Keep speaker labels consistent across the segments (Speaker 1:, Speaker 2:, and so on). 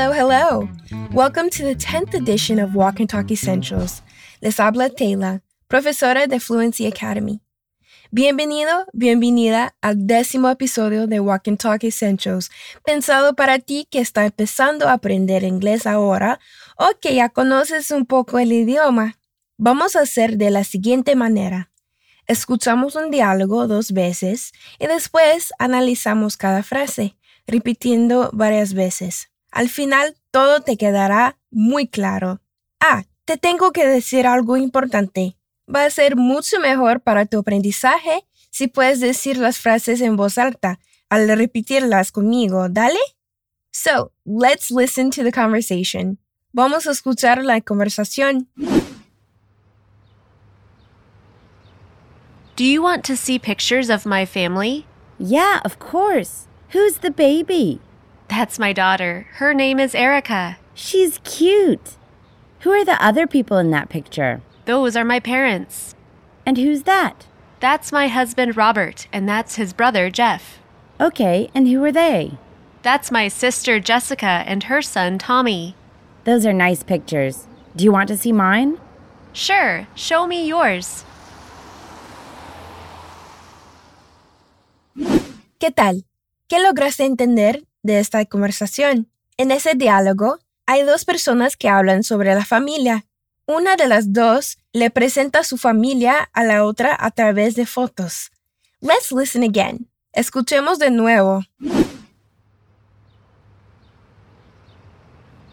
Speaker 1: Hello, hello. Welcome to the 10th edition of Walk and Talk Essentials. Les habla Taylor, profesora de Fluency Academy. Bienvenido, bienvenida al décimo episodio de Walk and Talk Essentials, pensado para ti que está empezando a aprender inglés ahora o que ya conoces un poco el idioma. Vamos a hacer de la siguiente manera. Escuchamos un diálogo dos veces y después analizamos cada frase, repitiendo varias veces. Al final todo te quedará muy claro. Ah, te tengo que decir algo importante. Va a ser mucho mejor para tu aprendizaje si puedes decir las frases en voz alta al repetirlas conmigo, ¿dale? So, let's listen to the conversation. Vamos a escuchar la conversación.
Speaker 2: Do you want to see pictures of my family?
Speaker 3: Yeah, of course. Who's the baby?
Speaker 2: That's my daughter. Her name is Erica.
Speaker 3: She's cute. Who are the other people in that picture?
Speaker 2: Those are my parents.
Speaker 3: And who's that?
Speaker 2: That's my husband Robert, and that's his brother Jeff.
Speaker 3: Okay, and who are they?
Speaker 2: That's my sister Jessica and her son Tommy.
Speaker 3: Those are nice pictures. Do you want to see mine?
Speaker 2: Sure, show me yours.
Speaker 1: ¿Qué tal? ¿Qué lograste entender de esta conversación? En ese diálogo hay dos personas que hablan sobre la familia. Una de las dos le presenta su familia a la otra a través de fotos. Let's listen again. Escuchemos de nuevo.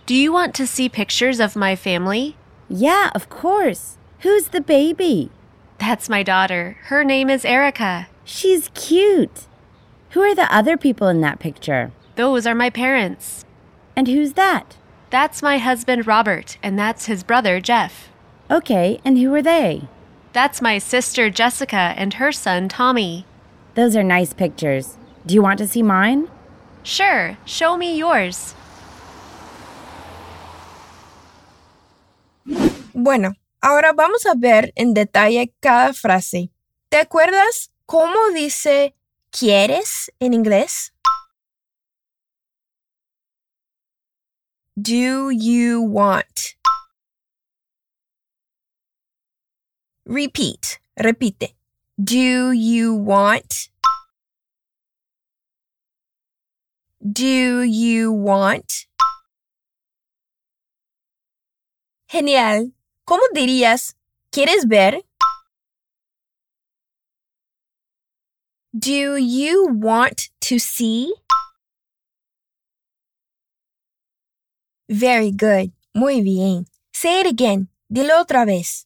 Speaker 2: Do you want to see pictures of my family?
Speaker 3: Yeah, of course. Who's the baby?
Speaker 2: That's my daughter. Her name is Erica.
Speaker 3: She's cute. Who are the other people in that picture?
Speaker 2: Those are my parents.
Speaker 3: And who's that?
Speaker 2: That's my husband Robert, and that's his brother Jeff.
Speaker 3: Okay, and who are they?
Speaker 2: That's my sister Jessica and her son Tommy.
Speaker 3: Those are nice pictures. Do you want to see mine?
Speaker 2: Sure, show me yours.
Speaker 1: Bueno, ahora vamos a ver en detalle cada frase. ¿Te acuerdas cómo dice quieres en inglés? Do you want? Repeat. Repite. Do you want? Do you want? Genial. ¿Cómo dirías? ¿Quieres ver? Do you want to see? Very good. Muy bien. Say it again. Dilo otra vez.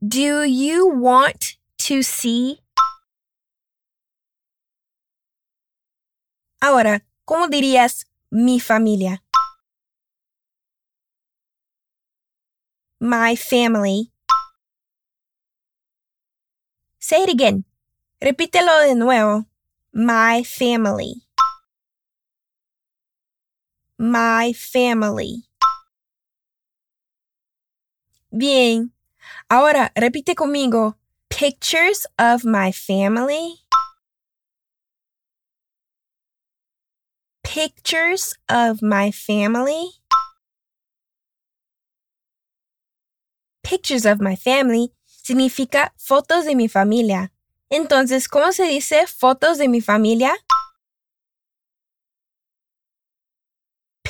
Speaker 1: Do you want to see? Ahora, ¿cómo dirías mi familia? My family. Say it again. Repítelo de nuevo. My family. My family. Bien. Ahora repite conmigo. Pictures of my family. Pictures of my family. Pictures of my family significa fotos de mi familia. Entonces, ¿cómo se dice fotos de mi familia?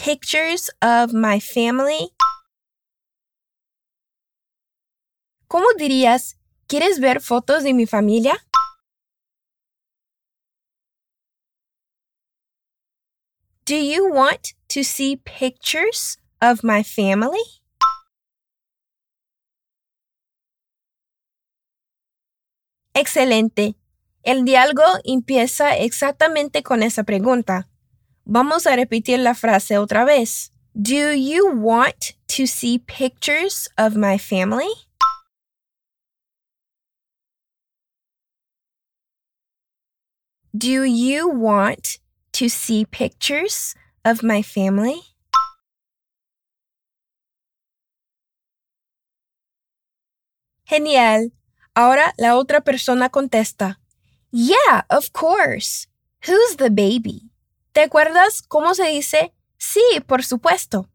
Speaker 1: Pictures of my family. ¿Cómo dirías, ¿quieres ver fotos de mi familia? Do you want to see pictures of my family? Excelente. El diálogo empieza exactamente con esa pregunta. Vamos a repetir la frase otra vez. Do you want to see pictures of my family? Do you want to see pictures of my family? Genial. Ahora la otra persona contesta. Yeah, of course. Who's the baby? ¿Te acuerdas cómo se dice sí, por supuesto?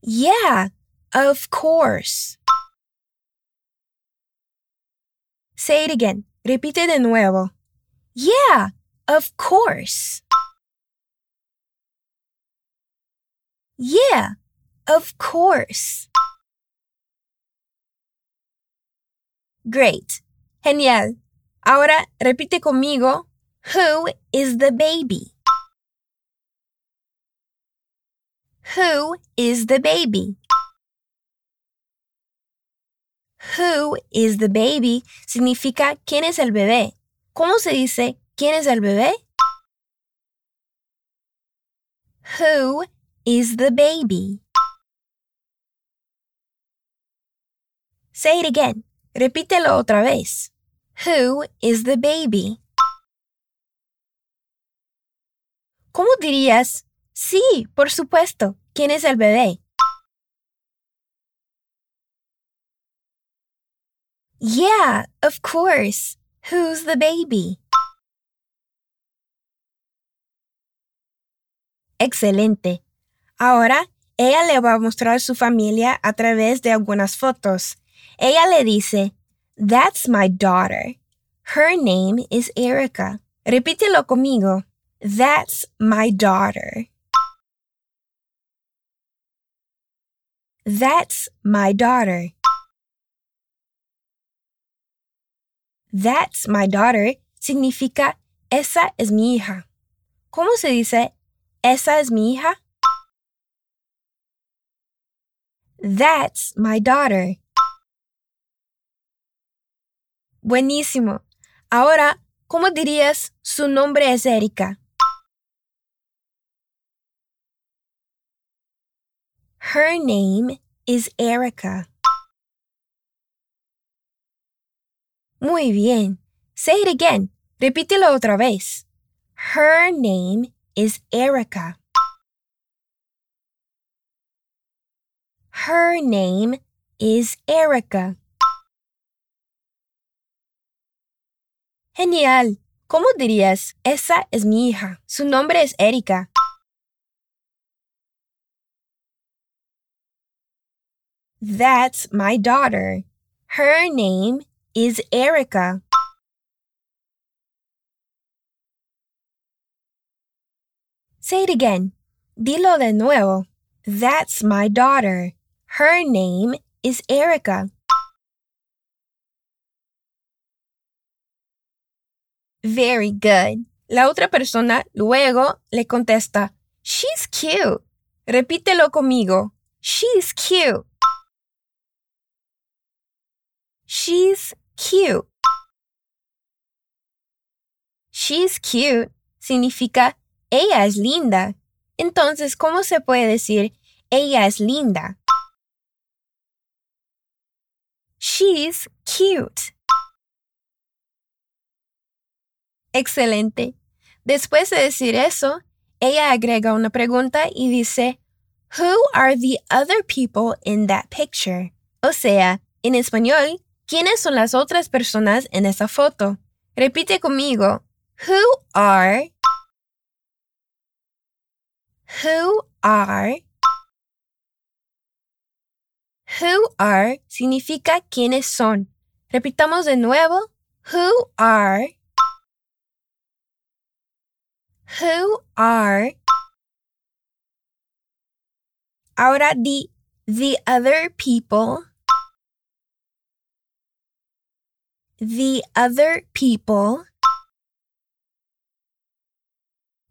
Speaker 1: Yeah, of course. Say it again. Repite de nuevo. Yeah, of course. Yeah, of course. Great. Genial. Ahora repite conmigo. Who is the baby? Who is the baby? Who is the baby significa quién es el bebé. ¿Cómo se dice quién es el bebé? Who is the baby? Say it again. Repítelo otra vez. Who is the baby? ¿Cómo dirías? Sí, por supuesto. ¿Quién es el bebé? Yeah, of course. Who's the baby? Excelente. Ahora, ella le va a mostrar su familia a través de algunas fotos. Ella le dice, That's my daughter. Her name is Erica. Repítelo conmigo. That's my daughter. That's my daughter. That's my daughter significa esa es mi hija. ¿Cómo se dice esa es mi hija? That's my daughter. Buenísimo. Ahora, ¿cómo dirías su nombre es Erika? Her name is Erica. Muy bien. Say it again. Repítelo otra vez. Her name is Erica. Her name is Erica. Genial. ¿Cómo dirías? Esa es mi hija. Su nombre es Erika. That's my daughter. Her name is Erica. Say it again. Dilo de nuevo. That's my daughter. Her name is Erica. Very good. La otra persona luego le contesta, She's cute. Repítelo conmigo. She's cute. She's cute. She's cute significa ella es linda. Entonces, ¿cómo se puede decir ella es linda? She's cute. Excelente. Después de decir eso, ella agrega una pregunta y dice, Who are the other people in that picture? O sea, en español, ¿quiénes son las otras personas en esa foto? Repite conmigo. Who are? Who are? Who are significa quiénes son. Repitamos de nuevo. Who are? Who are? Ahora di the other people. The other people.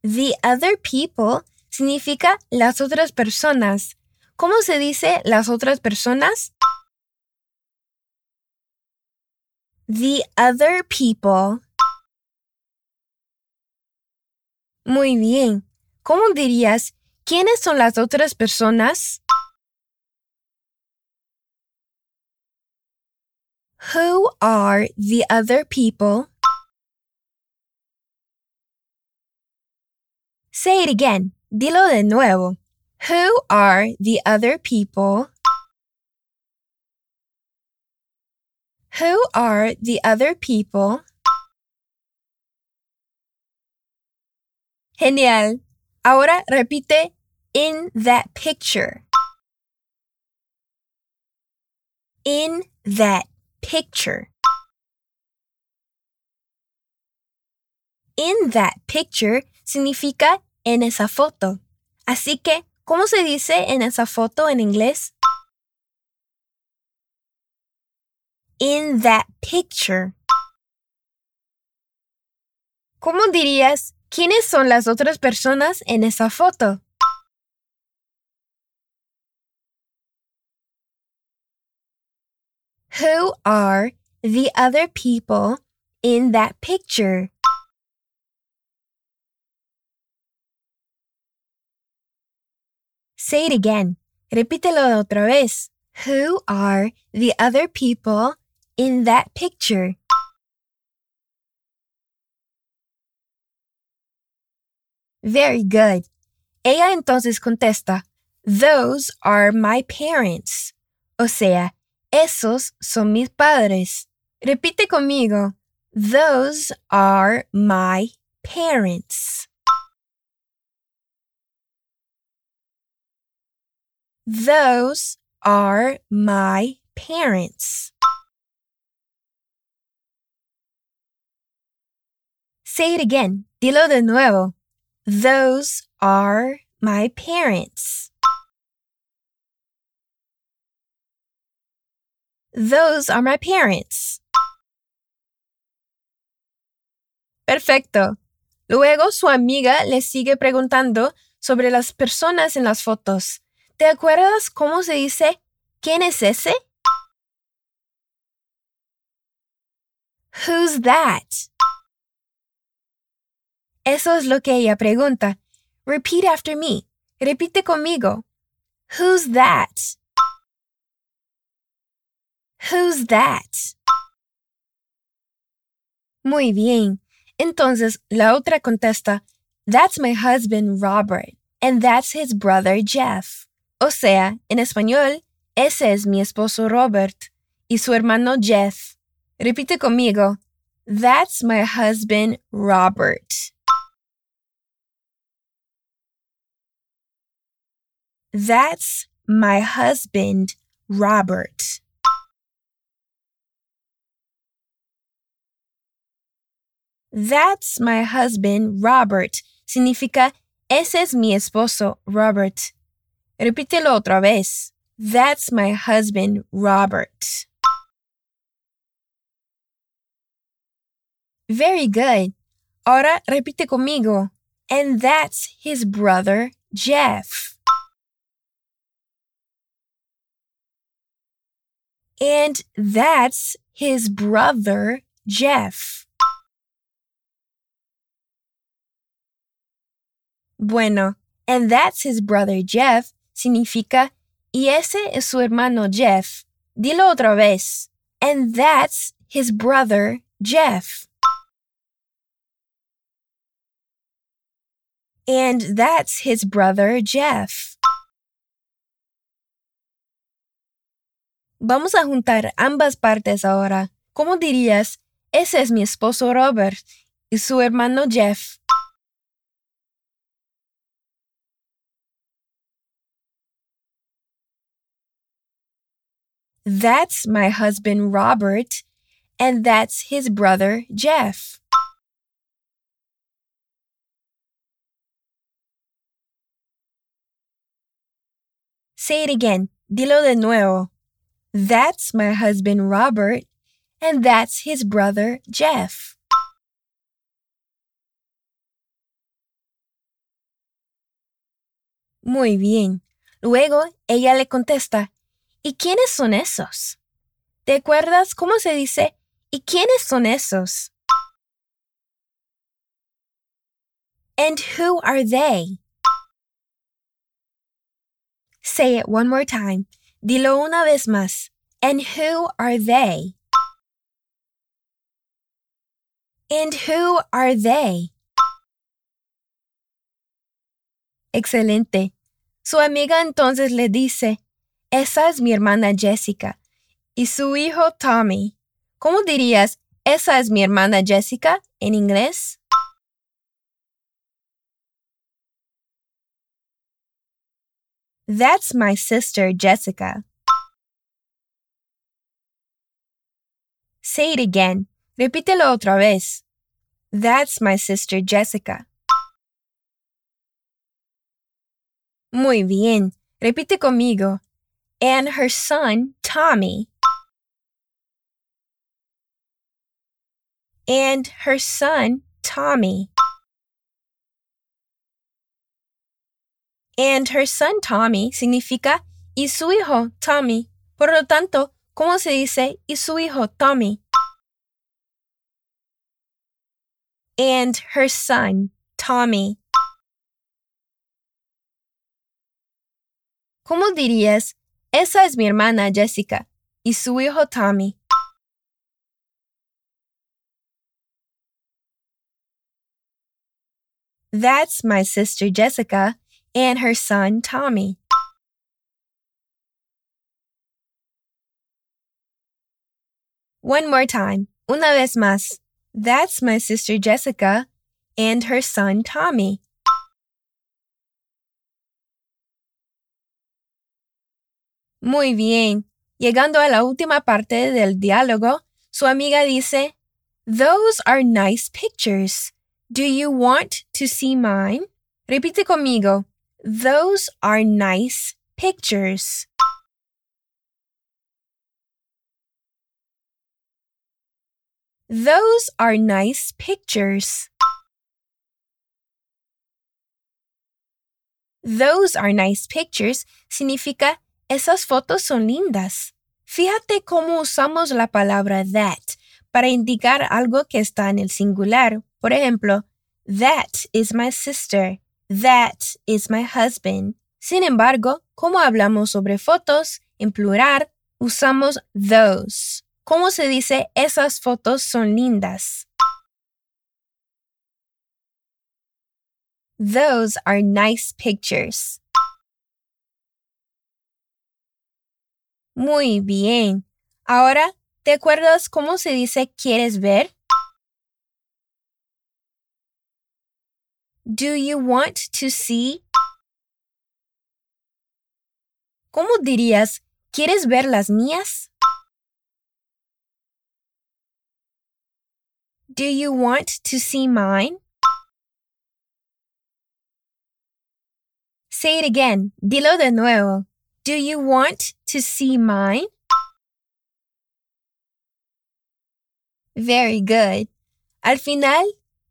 Speaker 1: The other people significa las otras personas. ¿Cómo se dice las otras personas? The other people. Muy bien. ¿Cómo dirías quiénes son las otras personas? Who are the other people? Say it again. Dilo de nuevo. Who are the other people? Who are the other people? Genial. Ahora repite in that picture. In that picture. In that picture significa en esa foto. Así que, ¿cómo se dice en esa foto en inglés? In that picture. ¿Cómo dirías quiénes son las otras personas en esa foto? Who are the other people in that picture? Say it again. Repítelo otra vez. Who are the other people in that picture? Very good. Ella entonces contesta, Those are my parents. O sea, esos son mis padres. Repite conmigo. Those are my parents. Those are my parents. Say it again. Dilo de nuevo. Those are my parents. Those are my parents. Perfecto. Luego su amiga le sigue preguntando sobre las personas en las fotos. ¿Te acuerdas cómo se dice quién es ese? Who's that? Eso es lo que ella pregunta. Repeat after me. Repite conmigo. Who's that? Who's that? Muy bien. Entonces la otra contesta, That's my husband Robert, and that's his brother Jeff. O sea, en español, ese es mi esposo Robert y su hermano Jeff. Repite conmigo. That's my husband Robert. That's my husband Robert. That's my husband Robert. Significa ese es mi esposo Robert. Repítelo otra vez. That's my husband Robert. Very good. Ahora repite conmigo. And that's his brother Jeff. And that's his brother Jeff. Bueno, and that's his brother Jeff significa y ese es su hermano Jeff. Dilo otra vez. And that's his brother Jeff. And that's his brother Jeff. Vamos a juntar ambas partes ahora. ¿Cómo dirías? Ese es mi esposo Robert y su hermano Jeff. That's my husband Robert, and that's his brother Jeff. Say it again. Dilo de nuevo. That's my husband Robert, and that's his brother Jeff. Muy bien. Luego ella le contesta, ¿y quiénes son esos? ¿Te acuerdas cómo se dice, ¿y quiénes son esos? And who are they? Say it one more time. Dilo una vez más. And who are they? And who are they? Excelente. Su amiga entonces le dice, esa es mi hermana Jessica. Y su hijo Tommy. ¿Cómo dirías, esa es mi hermana Jessica en inglés? That's my sister Jessica. Say it again. Repítelo otra vez. That's my sister Jessica. Muy bien. Repite conmigo. And her son Tommy. And her son Tommy. And her son Tommy significa y su hijo Tommy. Por lo tanto, ¿cómo se dice y su hijo Tommy? And her son Tommy. ¿Cómo dirías? Esa es mi hermana Jessica y su hijo Tommy. That's my sister Jessica and her son Tommy. One more time. Una vez más. That's my sister Jessica and her son Tommy. Muy bien. Llegando a la última parte del diálogo, su amiga dice, Those are nice pictures. Do you want to see mine? Repite conmigo. Those are nice pictures. Those are nice pictures. Those are nice pictures significa esas fotos son lindas. Fíjate cómo usamos la palabra that para indicar algo que está en el singular. Por ejemplo, that is my sister. That is my husband. Sin embargo, como hablamos sobre fotos en plural, usamos those. ¿Cómo se dice esas fotos son lindas? Those are nice pictures. Muy bien. Ahora, ¿te acuerdas cómo se dice quieres ver? Do you want to see? ¿Cómo dirías, ¿quieres ver las mías? Do you want to see mine? Say it again. Dilo de nuevo. Do you want to see mine? Very good. Al final,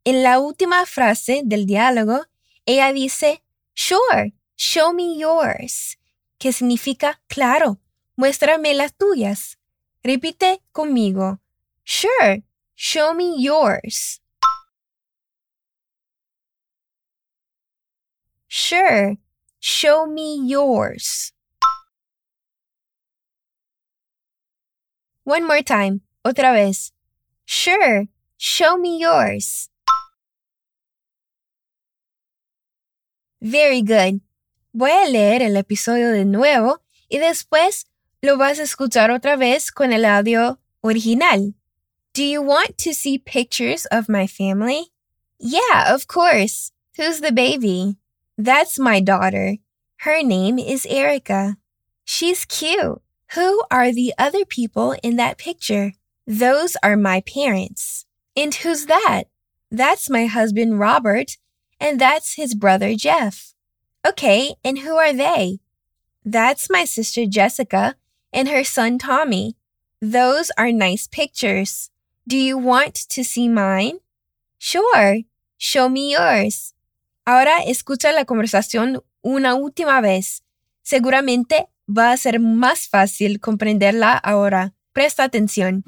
Speaker 1: en la última frase del diálogo, ella dice, Sure, show me yours, que significa, claro, muéstrame las tuyas. Repite conmigo, Sure, show me yours. Sure, show me yours. One more time, otra vez. Sure, show me yours. Very good. Voy a leer el episodio de nuevo y después lo vas a escuchar otra vez con el audio original. Do you want to see pictures of my family? Yeah, of course. Who's the baby? That's my daughter. Her name is Erica. She's cute. Who are the other people in that picture? Those are my parents. And who's that? That's my husband Robert and that's his brother Jeff. Okay, and who are they? That's my sister Jessica and her son Tommy. Those are nice pictures. Do you want to see mine? Sure, show me yours. Ahora escucha la conversación una última vez. Seguramente va a ser más fácil comprenderla ahora. Presta atención.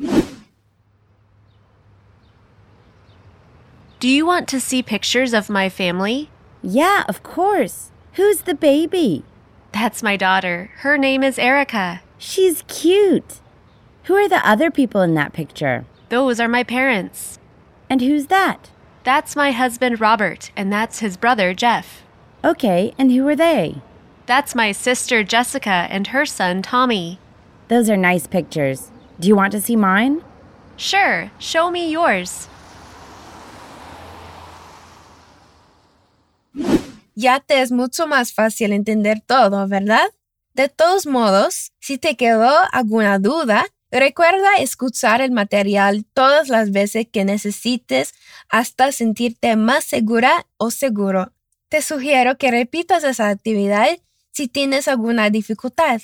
Speaker 2: Do you want to see pictures of my family?
Speaker 3: Yeah, of course. Who's the baby?
Speaker 2: That's my daughter. Her name is Erica.
Speaker 3: She's cute. Who are the other people in that picture?
Speaker 2: Those are my parents.
Speaker 3: And who's that?
Speaker 2: That's my husband Robert, and that's his brother Jeff.
Speaker 3: Okay, and who are they?
Speaker 2: That's my sister Jessica and her son Tommy.
Speaker 3: Those are nice pictures. Do you want to see mine?
Speaker 2: Sure, show me yours.
Speaker 1: ya te es mucho más fácil entender todo, ¿verdad? De todos modos, si te quedó alguna duda, recuerda escuchar el material todas las veces que necesites hasta sentirte más segura o seguro. Te sugiero que repitas esa actividad si tienes alguna dificultad.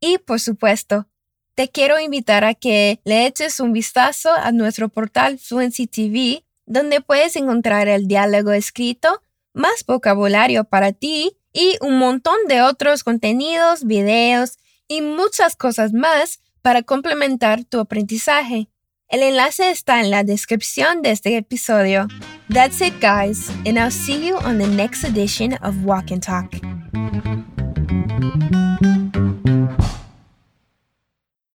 Speaker 1: Y, por supuesto, te quiero invitar a que le eches un vistazo a nuestro portal Fluency TV, donde puedes encontrar el diálogo escrito, más vocabulario para ti y un montón de otros contenidos, videos y muchas cosas más para complementar tu aprendizaje. El enlace está en la descripción de este episodio. That's it, guys, and I'll see you on the next edition of Walk and Talk. Thank you.